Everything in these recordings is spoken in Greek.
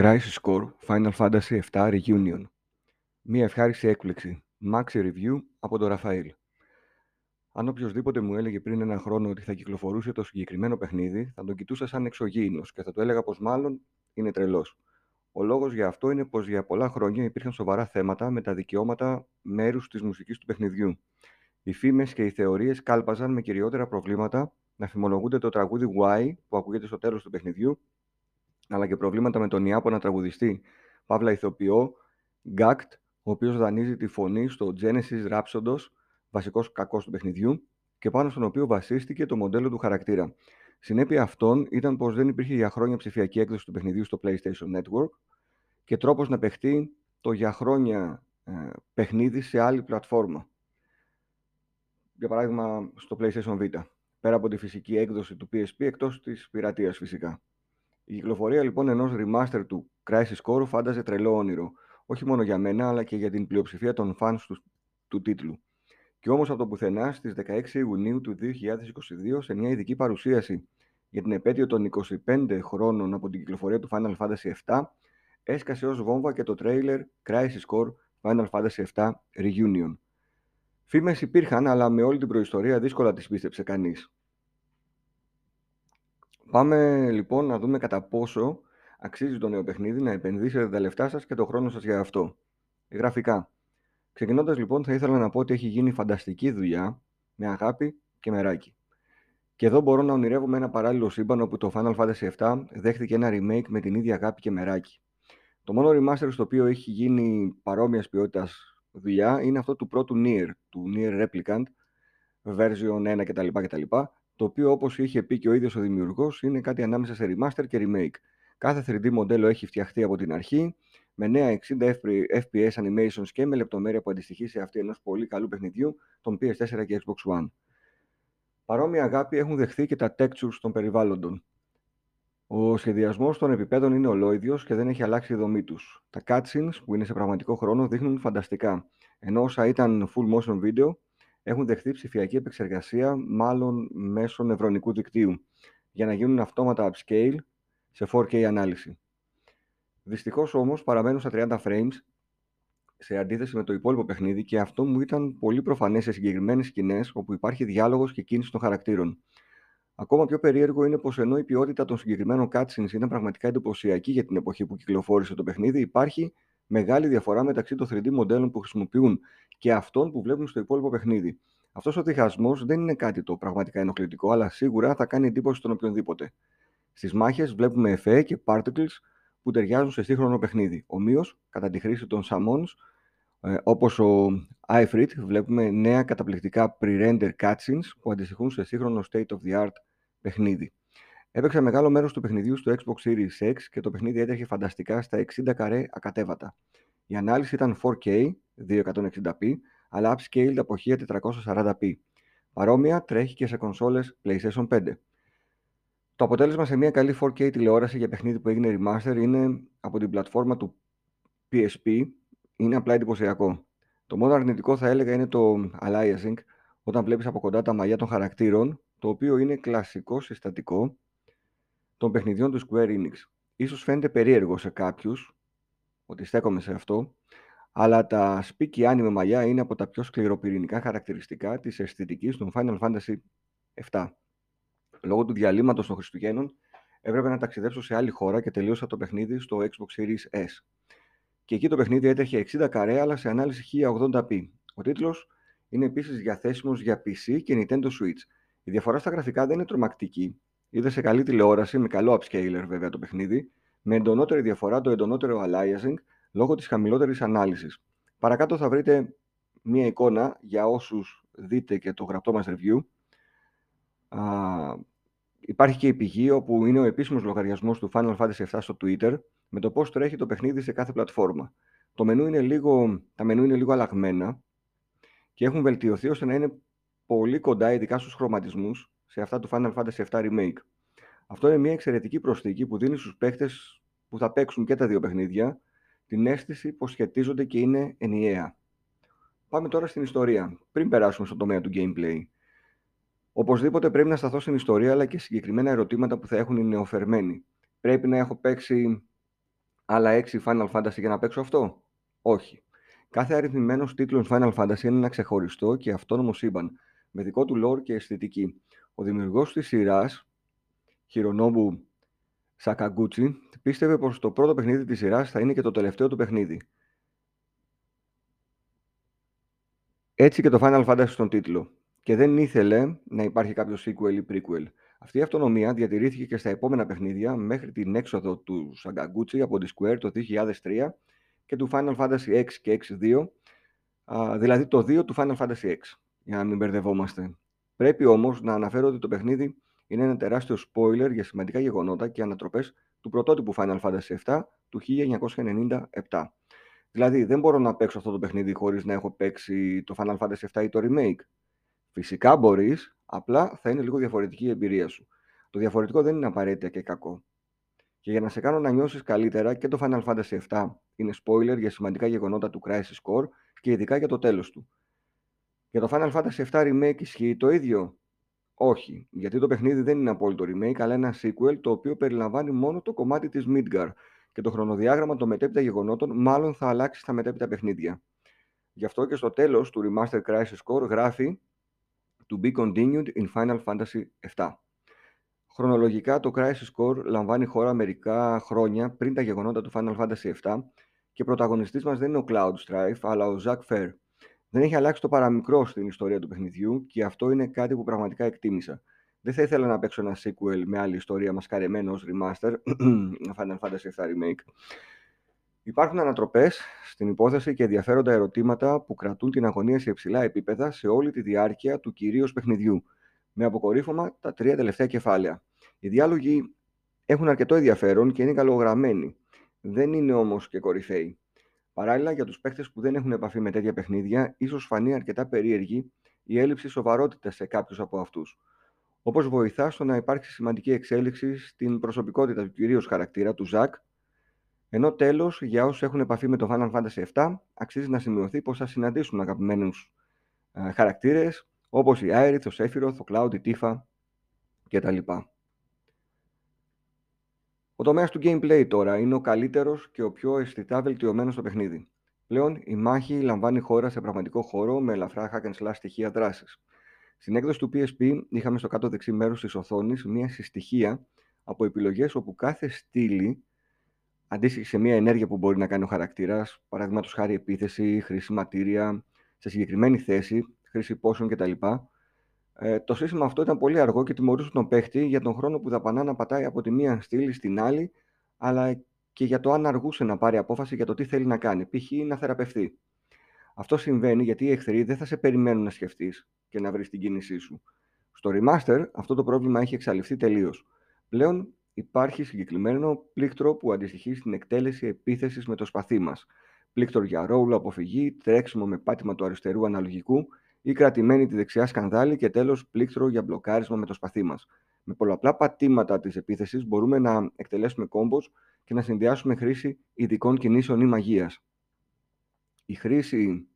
Crisis Core Final Fantasy VII Reunion. Μία ευχάριστη έκπληξη. Maxi Review από τον Ραφαήλ. Αν οποιοδήποτε μου έλεγε πριν ένα χρόνο ότι θα κυκλοφορούσε το συγκεκριμένο παιχνίδι, θα τον κοιτούσα σαν εξωγήινος και θα του έλεγα πως μάλλον είναι τρελός. Ο λόγος για αυτό είναι πως για πολλά χρόνια υπήρχαν σοβαρά θέματα με τα δικαιώματα μέρους της μουσικής του παιχνιδιού. Οι φήμες και οι θεωρίες κάλπαζαν με κυριότερα προβλήματα να φημολογούνται το τραγούδι Y που ακούγεται στο τέλος του παιχνιδιού αλλά και προβλήματα με τον Ιάπωνα τραγουδιστή Παύλα Ηθοποιό, Γκάκτ, ο οποίος δανείζει τη φωνή στο Genesis Rhapsodos, βασικός κακός του παιχνιδιού, και πάνω στον οποίο βασίστηκε το μοντέλο του χαρακτήρα. Συνέπεια αυτών ήταν πως δεν υπήρχε για χρόνια ψηφιακή έκδοση του παιχνιδιού στο PlayStation Network και τρόπος να παιχτεί το για χρόνια ε, παιχνίδι σε άλλη πλατφόρμα. Για παράδειγμα στο PlayStation Vita. Πέρα από τη φυσική έκδοση του PSP εκτός της πειρατείας φυσικά. Η κυκλοφορία λοιπόν ενός remaster του Crisis Core φάνταζε τρελό όνειρο, όχι μόνο για μένα αλλά και για την πλειοψηφία των fans τους, του τίτλου. Και όμως από το πουθενά στις 16 Ιουνίου του 2022 σε μια ειδική παρουσίαση για την επέτειο των 25 χρόνων από την κυκλοφορία του Final Fantasy VII έσκασε ως βόμβα και το τρέιλερ Crisis Core Final Fantasy VII Reunion. Φήμες υπήρχαν, αλλά με όλη την προϊστορία δύσκολα τις πίστεψε κανείς. Πάμε λοιπόν να δούμε κατά πόσο αξίζει το νέο παιχνίδι να επενδύσετε τα λεφτά σας και το χρόνο σας για αυτό. Γραφικά. Ξεκινώντας λοιπόν θα ήθελα να πω ότι έχει γίνει φανταστική δουλειά με αγάπη και μεράκι. Και εδώ μπορώ να ονειρεύομαι ένα παράλληλο σύμπαν όπου το Final Fantasy VII δέχτηκε ένα remake με την ίδια αγάπη και μεράκι. Το μόνο remaster στο οποίο έχει γίνει παρόμοιας ποιότητας δουλειά είναι αυτό του πρώτου Nier, του Nier Replicant, version 1 κτλ. κτλ το οποίο όπως είχε πει και ο ίδιος ο δημιουργός είναι κάτι ανάμεσα σε remaster και remake. Κάθε 3D μοντέλο έχει φτιαχτεί από την αρχή, με νέα 60 FPS animations και με λεπτομέρεια που αντιστοιχεί σε αυτή ενός πολύ καλού παιχνιδιού των PS4 και Xbox One. Παρόμοια αγάπη έχουν δεχθεί και τα textures των περιβάλλοντων. Ο σχεδιασμός των επιπέδων είναι ολόιδιος και δεν έχει αλλάξει η δομή τους. Τα cutscenes που είναι σε πραγματικό χρόνο δείχνουν φανταστικά, ενώ όσα ήταν full motion video έχουν δεχθεί ψηφιακή επεξεργασία, μάλλον μέσω νευρονικού δικτύου, για να γίνουν αυτόματα upscale σε 4K ανάλυση. Δυστυχώς όμως παραμένουν στα 30 frames σε αντίθεση με το υπόλοιπο παιχνίδι και αυτό μου ήταν πολύ προφανές σε συγκεκριμένες σκηνές όπου υπάρχει διάλογος και κίνηση των χαρακτήρων. Ακόμα πιο περίεργο είναι πως ενώ η ποιότητα των συγκεκριμένων cutscenes ήταν πραγματικά εντυπωσιακή για την εποχή που κυκλοφόρησε το παιχνίδι, υπάρχει μεγάλη διαφορά μεταξύ των 3D μοντέλων που χρησιμοποιούν και αυτών που βλέπουν στο υπόλοιπο παιχνίδι. Αυτός ο διχασμός δεν είναι κάτι το πραγματικά ενοχλητικό, αλλά σίγουρα θα κάνει εντύπωση στον οποιονδήποτε. Στις μάχες βλέπουμε εφέ και particles που ταιριάζουν σε σύγχρονο παιχνίδι. Ομοίως, κατά τη χρήση των summons, ε, όπως ο iFrit, βλέπουμε νέα καταπληκτικά pre-render cutscenes που αντιστοιχούν σε σύγχρονο state of the art παιχνίδι. Έπαιξα μεγάλο μέρος του παιχνιδιού στο Xbox Series X και το παιχνίδι έτρεχε φανταστικά στα 60 καρέ ακατέβατα. Η ανάλυση ήταν 4K, 260p, αλλά upscaled από 1440p. Παρόμοια τρέχει και σε κονσόλες PlayStation 5. Το αποτέλεσμα σε μια καλή 4K τηλεόραση για παιχνίδι που έγινε remaster είναι από την πλατφόρμα του PSP, είναι απλά εντυπωσιακό. Το μόνο αρνητικό θα έλεγα είναι το aliasing, όταν βλέπεις από κοντά τα μαλλιά των χαρακτήρων, το οποίο είναι κλασικό συστατικό των παιχνιδιών του Square Enix. Ίσως φαίνεται περίεργο σε κάποιους, ότι στέκομαι σε αυτό, αλλά τα σπίκι άνιμε μαλλιά είναι από τα πιο σκληροπυρηνικά χαρακτηριστικά της αισθητικής του Final Fantasy VII. Λόγω του διαλύματος των Χριστουγέννων έπρεπε να ταξιδέψω σε άλλη χώρα και τελείωσα το παιχνίδι στο Xbox Series S. Και εκεί το παιχνίδι έτρεχε 60 καρέ αλλά σε ανάλυση 1080p. Ο τίτλος είναι επίσης διαθέσιμος για PC και Nintendo Switch. Η διαφορά στα γραφικά δεν είναι τρομακτική. Είδε σε καλή τηλεόραση, με καλό upscaler βέβαια το παιχνίδι, με εντονότερη διαφορά το εντονότερο aliasing λόγω της χαμηλότερης ανάλυσης. Παρακάτω θα βρείτε μία εικόνα για όσους δείτε και το γραπτό μας review. Α, υπάρχει και η πηγή όπου είναι ο επίσημος λογαριασμός του Final Fantasy VII στο Twitter με το πώς τρέχει το παιχνίδι σε κάθε πλατφόρμα. Το μενού είναι λίγο, τα μενού είναι λίγο αλλαγμένα και έχουν βελτιωθεί ώστε να είναι πολύ κοντά, ειδικά στους χρωματισμούς, σε αυτά του Final Fantasy VII Remake. Αυτό είναι μια εξαιρετική προσθήκη που δίνει στους παίχτες που θα παίξουν και τα δύο παιχνίδια την αίσθηση πως σχετίζονται και είναι ενιαία. Πάμε τώρα στην ιστορία, πριν περάσουμε στο τομέα του gameplay. Οπωσδήποτε πρέπει να σταθώ στην ιστορία αλλά και συγκεκριμένα ερωτήματα που θα έχουν οι νεοφερμένοι. Πρέπει να έχω παίξει άλλα 6 Final Fantasy για να παίξω αυτό; Όχι. Κάθε αριθμημένος τίτλος Final Fantasy είναι ένα ξεχωριστό και αυτόνομο σύμπαν, με δικό του lore και αισθητική. Ο δημιουργός της σειράς, Hironobu Sakaguchi, πίστευε πως το πρώτο παιχνίδι της σειράς θα είναι και το τελευταίο του παιχνίδι. Έτσι και το Final Fantasy στον τίτλο. Και δεν ήθελε να υπάρχει κάποιο sequel ή prequel. Αυτή η αυτονομία διατηρήθηκε και στα επόμενα παιχνίδια μέχρι την έξοδο του Sakaguchi από τη Square το 2003 και του Final Fantasy X και X2, δηλαδή το 2 του Final Fantasy X, για να μην μπερδευόμαστε. Πρέπει όμως να αναφέρω ότι το παιχνίδι είναι ένα τεράστιο spoiler για σημαντικά γεγονότα και ανατροπές του πρωτότυπου Final Fantasy VII του 1997. Δηλαδή, δεν μπορώ να παίξω αυτό το παιχνίδι χωρίς να έχω παίξει το Final Fantasy VII ή το remake. Φυσικά μπορείς, απλά θα είναι λίγο διαφορετική η εμπειρία σου. Το διαφορετικό δεν είναι απαραίτητα και κακό. Και για να σε κάνω να νιώσεις καλύτερα, και το Final Fantasy VII είναι spoiler για σημαντικά γεγονότα του Crisis Core και ειδικά για το τέλος του. Για το Final Fantasy VII Remake ισχύει το ίδιο; Όχι, γιατί το παιχνίδι δεν είναι απόλυτο remake, αλλά ένα sequel το οποίο περιλαμβάνει μόνο το κομμάτι της Midgar και το χρονοδιάγραμμα των μετέπειτα γεγονότων μάλλον θα αλλάξει στα μετέπειτα παιχνίδια. Γι' αυτό και στο τέλος του Remaster Crisis Core γράφει To be continued in Final Fantasy VII. Χρονολογικά το Crisis Core λαμβάνει χώρα μερικά χρόνια πριν τα γεγονότα του Final Fantasy VII και πρωταγωνιστής μας δεν είναι ο Cloud Strife αλλά ο Zack Fair. Δεν έχει αλλάξει το παραμικρό στην ιστορία του παιχνιδιού και αυτό είναι κάτι που πραγματικά εκτίμησα. Δεν θα ήθελα να παίξω ένα sequel με άλλη ιστορία μασκαρεμένο ως remaster, Final Fantasy VII Remake. Υπάρχουν ανατροπές στην υπόθεση και ενδιαφέροντα ερωτήματα που κρατούν την αγωνία σε υψηλά επίπεδα σε όλη τη διάρκεια του κυρίως παιχνιδιού, με αποκορύφωμα τα τρία τελευταία κεφάλαια. Οι διάλογοι έχουν αρκετό ενδιαφέρον και είναι καλογραμμένοι. Δεν είναι όμως και κορυφαίοι. Παράλληλα, για τους παίχτε που δεν έχουν επαφή με τέτοια παιχνίδια, ίσως φανεί αρκετά περίεργη η έλλειψη σοβαρότητας σε κάποιους από αυτούς. Όπως βοηθά στο να υπάρξει σημαντική εξέλιξη στην προσωπικότητα του κυρίως χαρακτήρα του Ζακ, ενώ τέλος, για όσους έχουν επαφή με το Final Fantasy VII, αξίζει να σημειωθεί πως θα συναντήσουν αγαπημένους ε, χαρακτήρες όπως η Aerith, ο Sephiroth, ο Cloud, η Tifa κτλ. Ο τομέας του gameplay τώρα είναι ο καλύτερος και ο πιο αισθητά βελτιωμένος στο παιχνίδι. Πλέον η μάχη λαμβάνει χώρα σε πραγματικό χώρο με ελαφρά hack and slash στοιχεία δράσης. Στην έκδοση του PSP είχαμε στο κάτω δεξί μέρος της οθόνης μία συστοιχεία από επιλογές όπου κάθε στήλη αντίστοιχη σε μια ενέργεια που μπορεί να κάνει ο χαρακτήρας, παραδείγματος χάρη επίθεση, χρήση ματήρια, σε συγκεκριμένη θέση, χρήση πόσων κτλ. Ε, το σύστημα αυτό ήταν πολύ αργό και τιμωρούσε τον παίχτη για τον χρόνο που δαπανά να πατάει από τη μία στήλη στην άλλη, αλλά και για το αν αργούσε να πάρει απόφαση για το τι θέλει να κάνει, π.χ. να θεραπευτεί. Αυτό συμβαίνει γιατί οι εχθροί δεν θα σε περιμένουν να σκεφτείς και να βρεις την κίνησή σου. Στο remaster αυτό το πρόβλημα έχει εξαλειφθεί τελείως. Πλέον υπάρχει συγκεκριμένο πλήκτρο που αντιστοιχεί στην εκτέλεση επίθεσης με το σπαθί μας. Πλήκτρο για ρόλο, αποφυγή, τρέξιμο με πάτημα του αριστερού αναλογικού ή κρατημένη τη δεξιά σκανδάλη και τέλος πλήκτρο για μπλοκάρισμα με το σπαθί μας. Με πολλαπλά πατήματα της επίθεσης μπορούμε να εκτελέσουμε κόμπο και να συνδυάσουμε χρήση ειδικών κινήσεων ή μαγείας. Η χρήση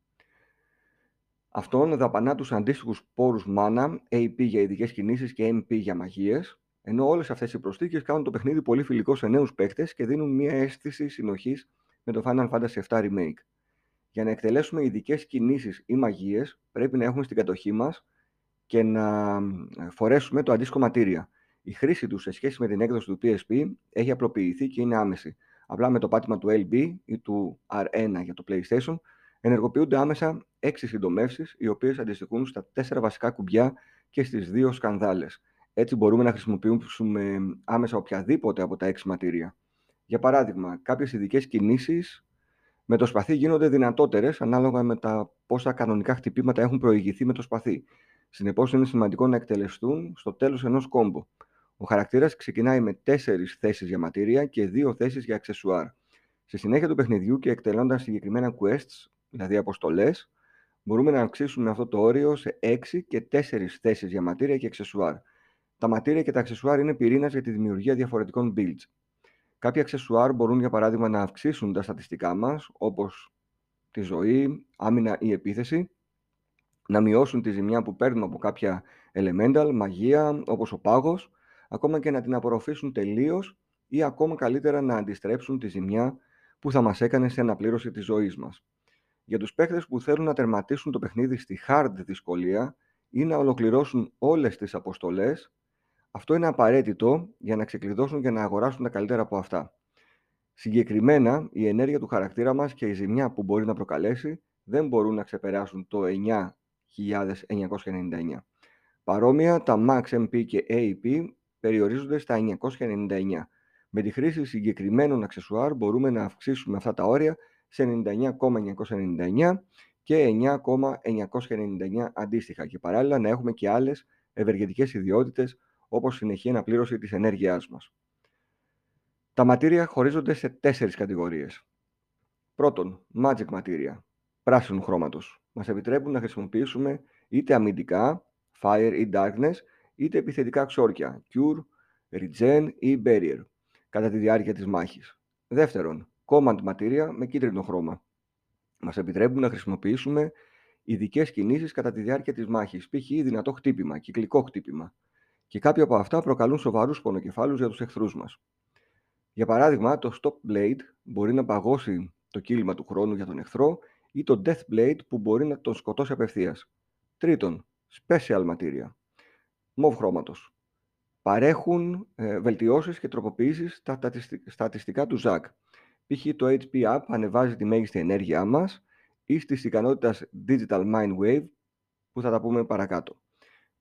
αυτών δαπανά τους αντίστοιχους πόρους mana, AP για ειδικές κινήσεις και MP για μαγείες, ενώ όλες αυτές οι προσθήκε κάνουν το παιχνίδι πολύ φιλικό σε νέους παίκτες και δίνουν μια αίσθηση συνοχής με το Final Fantasy VII Remake. Για να εκτελέσουμε ειδικές κινήσεις ή μαγείες, πρέπει να έχουμε στην κατοχή μας και να φορέσουμε το αντίστοιχο ματήρια. Η χρήση τους σε σχέση με την έκδοση του PSP έχει απλοποιηθεί και είναι άμεση. Απλά με το πάτημα του LB ή του R1 για το PlayStation ενεργοποιούνται άμεσα έξι συντομεύσεις, οι οποίες αντιστοιχούν στα τέσσερα βασικά κουμπιά και στις δύο σκανδάλες. Έτσι μπορούμε να χρησιμοποιήσουμε άμεσα οποιαδήποτε από τα έξι ματήρια. Για παράδειγμα, κάποιες ειδικές κινήσεις με το σπαθί γίνονται δυνατότερες ανάλογα με τα πόσα κανονικά χτυπήματα έχουν προηγηθεί με το σπαθί. Συνεπώς, είναι σημαντικό να εκτελεστούν στο τέλος ενός κόμπο. Ο χαρακτήρας ξεκινάει με 4 θέσεις για ματήρια και 2 θέσεις για αξεσουάρ. Στη συνέχεια του παιχνιδιού και εκτελώντας συγκεκριμένα quests, δηλαδή αποστολές, μπορούμε να αυξήσουμε αυτό το όριο σε 6 και 4 θέσεις για ματήρια και αξεσουάρ. Τα ματήρια και τα αξεσουάρ είναι πυρήνας για τη δημιουργία διαφορετικών builds. Κάποια αξεσουάρ μπορούν για παράδειγμα να αυξήσουν τα στατιστικά μας, όπως τη ζωή, άμυνα ή επίθεση, να μειώσουν τη ζημιά που παίρνουμε από κάποια elemental, μαγεία, όπως ο πάγος, ακόμα και να την απορροφήσουν τελείως ή ακόμα καλύτερα να αντιστρέψουν τη ζημιά που θα μας έκανε σε αναπλήρωση της ζωής μας. Για τους παίχτες που θέλουν να τερματίσουν το παιχνίδι στη hard δυσκολία ή να ολοκληρώσουν όλες τις αποστολές, αυτό είναι απαραίτητο για να ξεκλειδώσουν και να αγοράσουν τα καλύτερα από αυτά. Συγκεκριμένα, η ενέργεια του χαρακτήρα μας και η ζημιά που μπορεί να προκαλέσει δεν μπορούν να ξεπεράσουν το 9.999. Παρόμοια, τα Max MP και AP περιορίζονται στα 999. Με τη χρήση συγκεκριμένων αξεσουάρ μπορούμε να αυξήσουμε αυτά τα όρια σε 99,999 και 9,999 αντίστοιχα και παράλληλα να έχουμε και άλλες ευεργετικές ιδιότητες όπως συνεχή αναπλήρωση της ενέργειάς μας. Τα ματήρια χωρίζονται σε τέσσερις κατηγορίες. Πρώτον, Magic Materia, πράσινου χρώματος. Μας επιτρέπουν να χρησιμοποιήσουμε είτε αμυντικά, Fire ή Darkness, είτε επιθετικά ξόρκια, Cure, Regen ή Barrier, κατά τη διάρκεια της μάχης. Δεύτερον, Command Materia με κίτρινο χρώμα. Μας επιτρέπουν να χρησιμοποιήσουμε ειδικές κινήσεις κατά τη διάρκεια της μάχης, π.χ. δυνατό χτύπημα, κυκλικό χτύπημα. Και κάποια από αυτά προκαλούν σοβαρούς πονοκεφάλους για τους εχθρούς μας. Για παράδειγμα, το Stop Blade μπορεί να παγώσει το κύλημα του χρόνου για τον εχθρό ή το Death Blade που μπορεί να τον σκοτώσει απευθείας. Τρίτον, Special Materia, μοβ χρώματος. Παρέχουν ε, βελτιώσεις και τροποποιήσεις στα στατιστικά του ZAG. Π.χ. το HP Up ανεβάζει τη μέγιστη ενέργειά μας ή στις ικανότητας Digital Mind Wave που θα τα πούμε παρακάτω.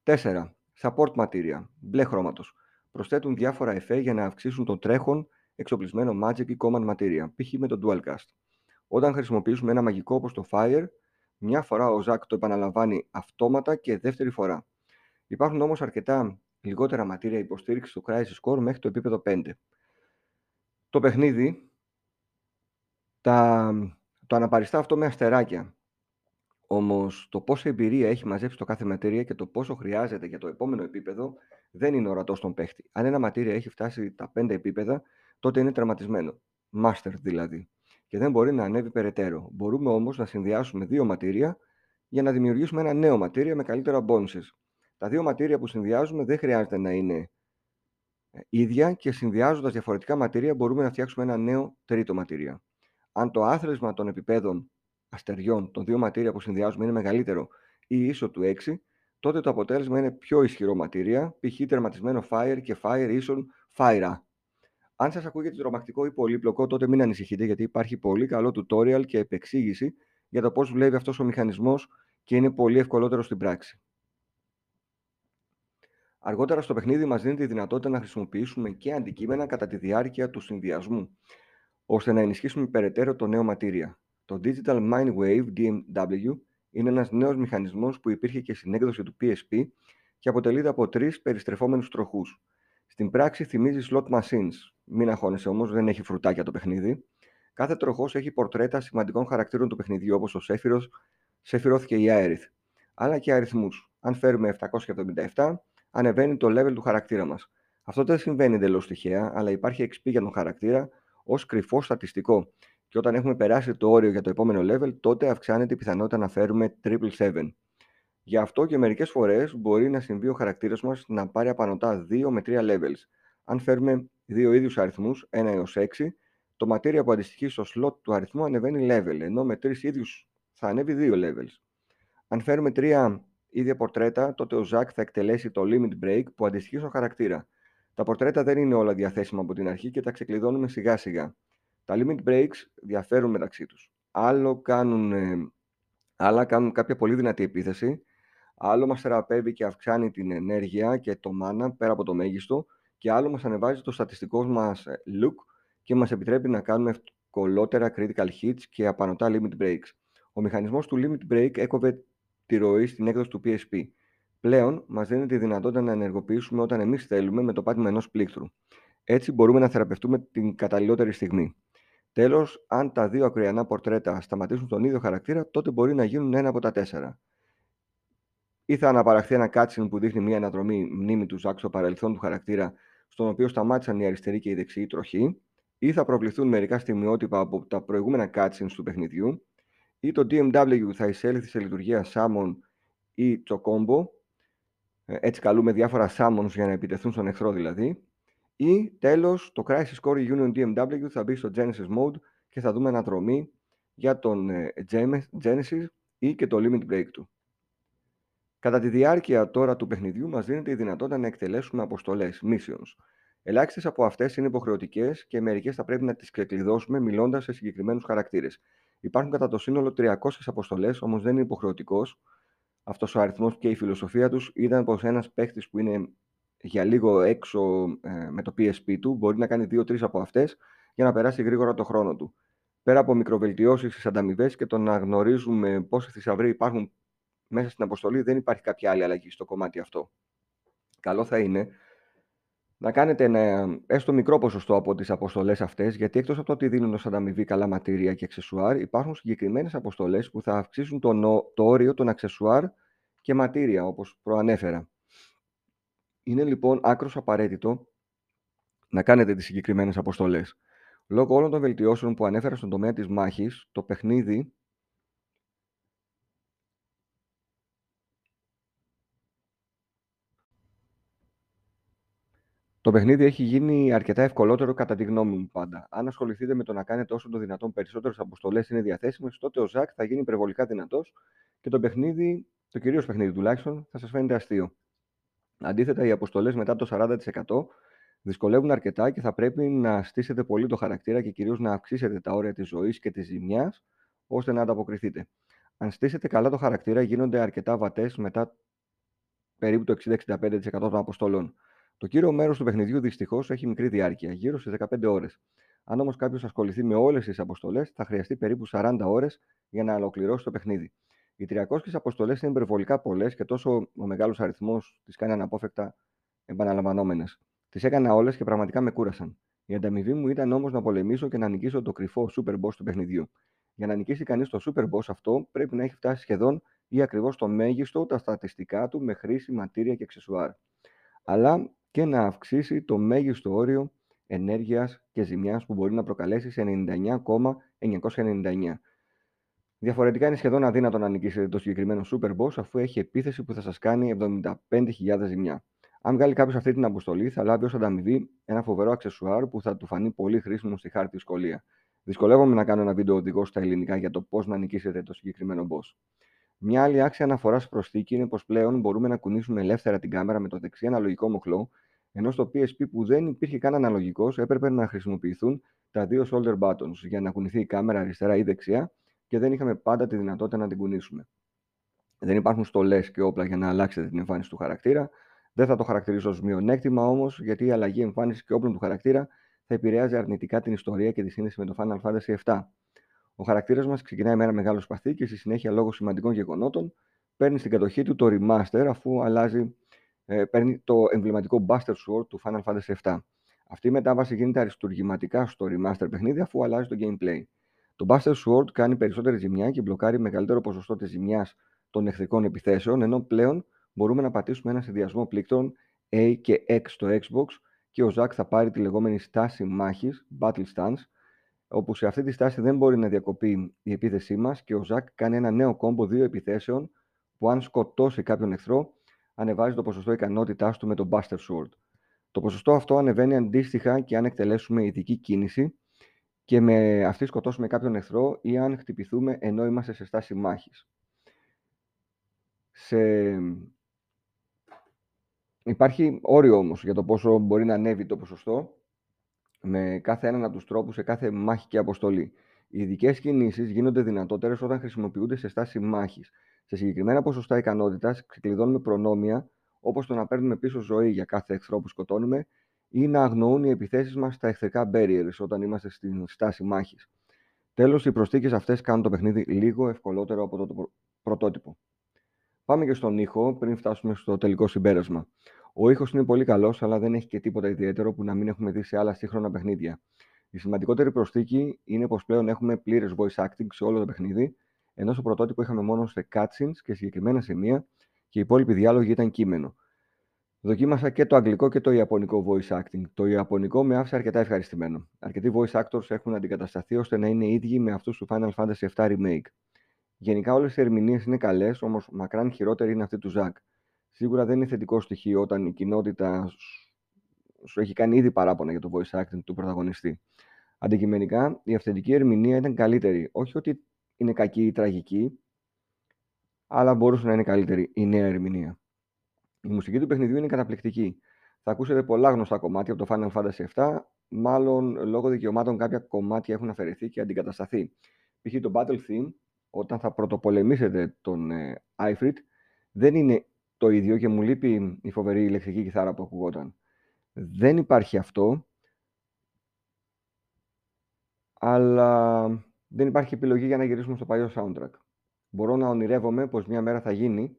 4. Support Materia, μπλε χρώματος. Προσθέτουν διάφορα εφέ για να αυξήσουν το τρέχον εξοπλισμένο Magic ή Command Materia, π.χ. με το Dualcast. Όταν χρησιμοποιήσουμε ένα μαγικό όπως το Fire, μια φορά ο Ζακ το επαναλαμβάνει αυτόματα και δεύτερη φορά. Υπάρχουν όμως αρκετά λιγότερα ματήρια υποστήριξης του Crisis Core μέχρι το επίπεδο 5. Το παιχνίδι τα, το αναπαριστά αυτό με αστεράκια. Όμως το πόσο εμπειρία έχει μαζέψει το κάθε ματήρια και το πόσο χρειάζεται για το επόμενο επίπεδο δεν είναι ορατός στον παίχτη. Αν ένα ματήρια έχει φτάσει τα 5 επίπεδα, τότε είναι τερματισμένο. Master δηλαδή. Και δεν μπορεί να ανέβει περαιτέρω. Μπορούμε όμως να συνδυάσουμε δύο ματήρια για να δημιουργήσουμε ένα νέο ματήρια με καλύτερα bonuses. Τα δύο ματήρια που συνδυάζουμε δεν χρειάζεται να είναι ε, ίδια και συνδυάζοντας διαφορετικά ματήρια μπορούμε να φτιάξουμε ένα νέο τρίτο ματήρια. Αν το άθροισμα των επιπέδων αστεριών των δύο ματήρια που συνδυάζουμε είναι μεγαλύτερο ή ίσο του 6, τότε το αποτέλεσμα είναι πιο ισχυρό ματήρια, π.χ. τερματισμένο fire και fire ίσον fire. Αν σας ακούγεται τρομακτικό ή πολύπλοκο, τότε μην ανησυχείτε γιατί υπάρχει πολύ καλό tutorial και επεξήγηση για το πώς δουλεύει αυτός ο μηχανισμός και είναι πολύ ευκολότερο στην πράξη. Αργότερα στο παιχνίδι μας δίνει τη δυνατότητα να χρησιμοποιήσουμε και αντικείμενα κατά τη διάρκεια του συνδυασμού, ώστε να ενισχύσουμε περαιτέρω το νέο ματήρια. Το Digital Mind Wave DMW είναι ένας νέος μηχανισμός που υπήρχε και στην έκδοση του PSP και αποτελείται από τρεις περιστρεφόμενους τροχούς. Στην πράξη θυμίζει slot machines. Μην αγχώνεσαι όμως, δεν έχει φρουτάκια το παιχνίδι. Κάθε τροχός έχει πορτρέτα σημαντικών χαρακτήρων του παιχνιδιού, όπως ο Σέφυρος, Σέφυροθ και η Αέριθ, αλλά και αριθμούς. Αν φέρουμε 777, ανεβαίνει το level του χαρακτήρα μας. Αυτό δεν συμβαίνει εντελώς τυχαία, αλλά υπάρχει XP για τον χαρακτήρα ως κρυφό στατιστικό. Και όταν έχουμε περάσει το όριο για το επόμενο level, τότε αυξάνεται η πιθανότητα να φέρουμε 777. Γι' αυτό και μερικές φορές μπορεί να συμβεί ο χαρακτήρας μας να πάρει απανοτά 2 με 3 levels. Αν φέρουμε δύο ίδιους αριθμούς, 1 έως 6, το ματήρια που αντιστοιχεί στο slot του αριθμού ανεβαίνει level, ενώ με τρεις ίδιους θα ανέβει 2 levels. Αν φέρουμε τρία ίδια πορτρέτα, τότε ο Ζακ θα εκτελέσει το limit break που αντιστοιχεί στο χαρακτήρα. Τα πορτρέτα δεν είναι όλα διαθέσιμα από την αρχή και τα ξεκλειδώνουμε σιγά σιγά. Τα limit breaks διαφέρουν μεταξύ τους. Άλλο κάνουν, ε, άλλα κάνουν κάποια πολύ δυνατή επίθεση, άλλο μας θεραπεύει και αυξάνει την ενέργεια και το mana πέρα από το μέγιστο και άλλο μας ανεβάζει το στατιστικό μας ε, look και μας επιτρέπει να κάνουμε ευκολότερα critical hits και απανοτά limit breaks. Ο μηχανισμός του limit break έκοβε τη ροή στην έκδοση του PSP. Πλέον, μας δίνει τη δυνατότητα να ενεργοποιήσουμε όταν εμείς θέλουμε με το πάτημα ενός πλήκτρου. Έτσι, μπορούμε να θεραπευτούμε την καταλληλότερη στιγμή. Τέλος, αν τα δύο ακριανά πορτρέτα σταματήσουν τον ίδιο χαρακτήρα, τότε μπορεί να γίνουν ένα από τα τέσσερα. Ή θα αναπαραχθεί ένα cutscene που δείχνει μια αναδρομή μνήμη του Ζακ στο παρελθόν του χαρακτήρα, στον οποίο σταμάτησαν η αριστερή και η δεξιή τροχή, ή θα προβληθούν μερικά στιγμιότυπα από τα προηγούμενα cutscenes του παιχνιδιού, ή το DMW θα εισέλθει σε λειτουργία summon ή το combo, ε, έτσι καλούμε διάφορα summons για να επιτεθούν στον εχθρό δηλαδή, Ή τέλος, το Crisis Core Union DMW θα μπει στο Genesis Mode και θα δούμε αναδρομή για τον ε, Genesis ή και το Limit Break του. Κατά τη διάρκεια τώρα του παιχνιδιού μας δίνεται η δυνατότητα να εκτελέσουμε αποστολές, missions. Ελάχιστες από αυτές είναι υποχρεωτικές και μερικές θα πρέπει να τις ξεκλειδώσουμε μιλώντας σε συγκεκριμένους χαρακτήρες. Υπάρχουν κατά το σύνολο 300 αποστολές, όμως δεν είναι υποχρεωτικός. Αυτός ο αριθμός και η φιλοσοφία τους ήταν πως ένας παίχτης που είναι για λίγο έξω ε, με το PSP του μπορεί να κάνει 2-3 από αυτές για να περάσει γρήγορα το χρόνο του. Πέρα από μικροβελτιώσεις στις ανταμοιβές και το να γνωρίζουμε πόσοι θησαυροί υπάρχουν μέσα στην αποστολή, δεν υπάρχει κάποια άλλη αλλαγή στο κομμάτι αυτό. Καλό θα είναι να κάνετε ένα έστω μικρό ποσοστό από τις αποστολές αυτές, γιατί εκτός από το ότι δίνουν ως ανταμοιβή καλά ματήρια και αξεσουάρ, υπάρχουν συγκεκριμένες αποστολές που θα αυξήσουν το, το όριο των αξεσουάρ και ματήρια, όπως προανέφερα. Είναι λοιπόν άκρος απαραίτητο να κάνετε τις συγκεκριμένες αποστολές. Λόγω όλων των βελτιώσεων που ανέφερα στον τομέα της μάχης, το παιχνίδι Το παιχνίδι έχει γίνει αρκετά ευκολότερο κατά τη γνώμη μου πάντα. Αν ασχοληθείτε με το να κάνετε όσο το δυνατόν περισσότερες αποστολές είναι διαθέσιμες, τότε ο Ζακ θα γίνει υπερβολικά δυνατός και το παιχνίδι, το κυρίως παιχνίδι τουλάχιστον, θα σας φαίνεται αστείο. Αντίθετα, οι αποστολές μετά το 40% δυσκολεύουν αρκετά και θα πρέπει να στήσετε πολύ το χαρακτήρα και κυρίως να αυξήσετε τα όρια της ζωής και της ζημιάς ώστε να ανταποκριθείτε. Αν στήσετε καλά το χαρακτήρα, γίνονται αρκετά βατές μετά περίπου το 60-65% των αποστολών. Το κύριο μέρος του παιχνιδιού δυστυχώς έχει μικρή διάρκεια, γύρω στις 15 ώρες. Αν όμως κάποιος ασχοληθεί με όλες τις αποστολές, θα χρειαστεί περίπου 40 ώρες για να ολοκληρώσει το παιχνίδι. Οι 300 αποστολές είναι υπερβολικά πολλές και τόσο ο μεγάλος αριθμός τις κάνει αναπόφευκτα επαναλαμβανόμενες. Τις έκανα όλες και πραγματικά με κούρασαν. Η ανταμοιβή μου ήταν όμως να πολεμήσω και να νικήσω το κρυφό super boss του παιχνιδιού. Για να νικήσει κανείς το super boss αυτό, πρέπει να έχει φτάσει σχεδόν ή ακριβώς το μέγιστο τα στατιστικά του με χρήση, ματήρια και αξεσουάρ. Αλλά και να αυξήσει το μέγιστο όριο ενέργειας και ζημιάς που μπορεί να προκαλέσει σε 99,999. Διαφορετικά είναι σχεδόν αδύνατο να νικήσετε το συγκεκριμένο Super Boss αφού έχει επίθεση που θα σας κάνει 75.000 ζημιά. Αν βγάλει κάποιος αυτή την αποστολή, θα λάβει ως ανταμοιβή ένα φοβερό αξεσουάρ που θα του φανεί πολύ χρήσιμο στη χάρτη δυσκολία. Δυσκολεύομαι να κάνω ένα βίντεο οδηγός στα ελληνικά για το πώς να νικήσετε το συγκεκριμένο boss. Μια άλλη άξια αναφοράς προσθήκη είναι πως πλέον μπορούμε να κουνήσουμε ελεύθερα την κάμερα με το δεξί αναλογικό μοχλό ενώ στο PSP που δεν υπήρχε καν αναλογικός, έπρεπε να χρησιμοποιηθούν τα δύο shoulder buttons για να κουνηθεί η κάμερα αριστερά ή δεξιά και δεν είχαμε πάντα τη δυνατότητα να την κουνήσουμε. Δεν υπάρχουν στολές και όπλα για να αλλάξετε την εμφάνιση του χαρακτήρα. Δεν θα το χαρακτηρίσω ως μειονέκτημα όμως, γιατί η αλλαγή εμφάνισης και όπλων του χαρακτήρα θα επηρεάζει αρνητικά την ιστορία και τη σύνδεση με το Final Fantasy VII. Ο χαρακτήρας μας ξεκινάει με ένα μεγάλο σπαθί και στη συνέχεια, λόγω σημαντικών γεγονότων, παίρνει στην κατοχή του το remaster αφού αλλάζει ε, παίρνει το εμβληματικό Buster Sword του Final Fantasy VII. Αυτή η μετάβαση γίνεται αριστουργηματικά στο remaster παιχνίδι αφού αλλάζει το gameplay. Το Buster Sword κάνει περισσότερη ζημιά και μπλοκάρει μεγαλύτερο ποσοστό της ζημιάς των εχθρικών επιθέσεων, ενώ πλέον μπορούμε να πατήσουμε ένα συνδυασμό πλήκτρων A και X στο Xbox και ο Zack θα πάρει τη λεγόμενη στάση μάχης, Battle Stance, όπου σε αυτή τη στάση δεν μπορεί να διακοπεί η επίθεσή μας και ο Zack κάνει ένα νέο κόμπο δύο επιθέσεων που αν σκοτώσει κάποιον εχθρό ανεβάζει το ποσοστό ικανότητάς του με το Buster Sword. Το ποσοστό αυτό ανεβαίνει αντίστοιχα και αν εκτελέσουμε ειδική κίνηση και με αυτή σκοτώσουμε κάποιον εχθρό ή αν χτυπηθούμε ενώ είμαστε σε στάση μάχης. Σε... Υπάρχει όριο όμως για το πόσο μπορεί να ανέβει το ποσοστό με κάθε έναν από τους τρόπους σε κάθε μάχη και αποστολή. Οι ειδικές κινήσεις γίνονται δυνατότερες όταν χρησιμοποιούνται σε στάση μάχης σε συγκεκριμένα ποσοστά ικανότητας ξεκλειδώνουμε προνόμια όπως το να παίρνουμε πίσω ζωή για κάθε εχθρό που σκοτώνουμε ή να αγνοούν οι επιθέσεις μας στα εχθρικά barriers όταν είμαστε στην στάση μάχης. Τέλος, οι προσθήκες αυτές κάνουν το παιχνίδι λίγο ευκολότερο από το πρωτότυπο. Πάμε και στον ήχο πριν φτάσουμε στο τελικό συμπέρασμα. Ο ήχος είναι πολύ καλός, αλλά δεν έχει και τίποτα ιδιαίτερο που να μην έχουμε δει σε άλλα σύγχρονα παιχνίδια. Η σημαντικότερη προσθήκη είναι πως πλέον έχουμε πλήρες voice acting σε όλο το παιχνίδι ενώ στο πρωτότυπο είχαμε μόνο σε cutscenes και συγκεκριμένα σημεία και οι υπόλοιποι διάλογοι ήταν κείμενο. Δοκίμασα και το αγγλικό και το ιαπωνικό voice acting. Το ιαπωνικό με άφησε αρκετά ευχαριστημένο. Αρκετοί voice actors έχουν αντικατασταθεί ώστε να είναι ίδιοι με αυτούς του Final Fantasy VII Remake. Γενικά όλες οι ερμηνείες είναι καλές, όμως μακράν χειρότερη είναι αυτή του Zack. Σίγουρα δεν είναι θετικό στοιχείο όταν η κοινότητα σου έχει κάνει ήδη παράπονα για το voice acting του πρωταγωνιστή. Αντικειμενικά, η αυθεντική ερμηνεία ήταν καλύτερη. Όχι ότι είναι κακή ή τραγική, αλλά μπορούσε να είναι καλύτερη η νέα ερμηνεία. Η μουσική του παιχνιδιού είναι καταπληκτική. Θα ακούσετε πολλά γνωστά κομμάτια από το Final Fantasy VII, μάλλον λόγω δικαιωμάτων κάποια κομμάτια έχουν αφαιρεθεί και αντικατασταθεί. Π.χ. το Battle Theme, όταν θα πρωτοπολεμήσετε τον ε, δεν είναι το ίδιο και μου λείπει η φοβερή ηλεκτρική κιθάρα που ακουγόταν. Δεν υπάρχει αυτό, αλλά δεν υπάρχει επιλογή για να γυρίσουμε στο παλιό soundtrack. Μπορώ να ονειρεύομαι πως μια μέρα θα γίνει,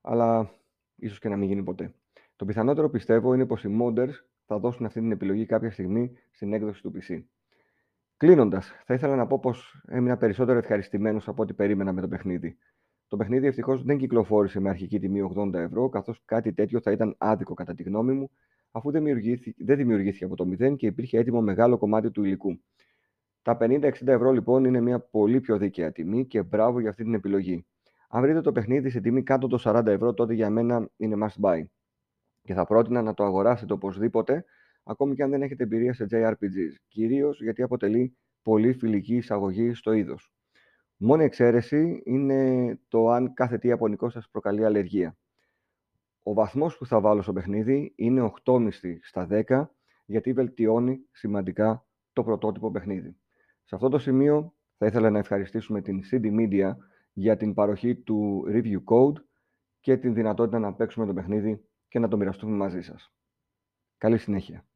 αλλά ίσως και να μην γίνει ποτέ. Το πιθανότερο πιστεύω είναι πως οι modders θα δώσουν αυτή την επιλογή κάποια στιγμή στην έκδοση του PC. Κλείνοντας, θα ήθελα να πω πως έμεινα περισσότερο ευχαριστημένος από ό,τι περίμενα με το παιχνίδι. Το παιχνίδι ευτυχώς δεν κυκλοφόρησε με αρχική τιμή 80 ευρώ, καθώς κάτι τέτοιο θα ήταν άδικο κατά τη γνώμη μου, αφού δεν δημιουργήθηκε, δεν δημιουργήθηκε από το μηδέν και υπήρχε έτοιμο μεγάλο κομμάτι του υλικού. Τα 50-60 ευρώ λοιπόν είναι μια πολύ πιο δίκαια τιμή και μπράβο για αυτή την επιλογή. Αν βρείτε το παιχνίδι σε τιμή κάτω των 40 ευρώ, τότε για μένα είναι must buy. Και θα πρότεινα να το αγοράσετε οπωσδήποτε, ακόμη και αν δεν έχετε εμπειρία σε JRPGs. Κυρίως γιατί αποτελεί πολύ φιλική εισαγωγή στο είδος. Μόνη εξαίρεση είναι το αν κάθε τι ιαπωνικό σας προκαλεί αλλεργία. Ο βαθμός που θα βάλω στο παιχνίδι είναι 8,5 στα 10, γιατί βελτιώνει σημαντικά το πρωτότυπο παιχνίδι. Σε αυτό το σημείο θα ήθελα να ευχαριστήσουμε την CD Media για την παροχή του Review Code και την δυνατότητα να παίξουμε το παιχνίδι και να το μοιραστούμε μαζί σας. Καλή συνέχεια.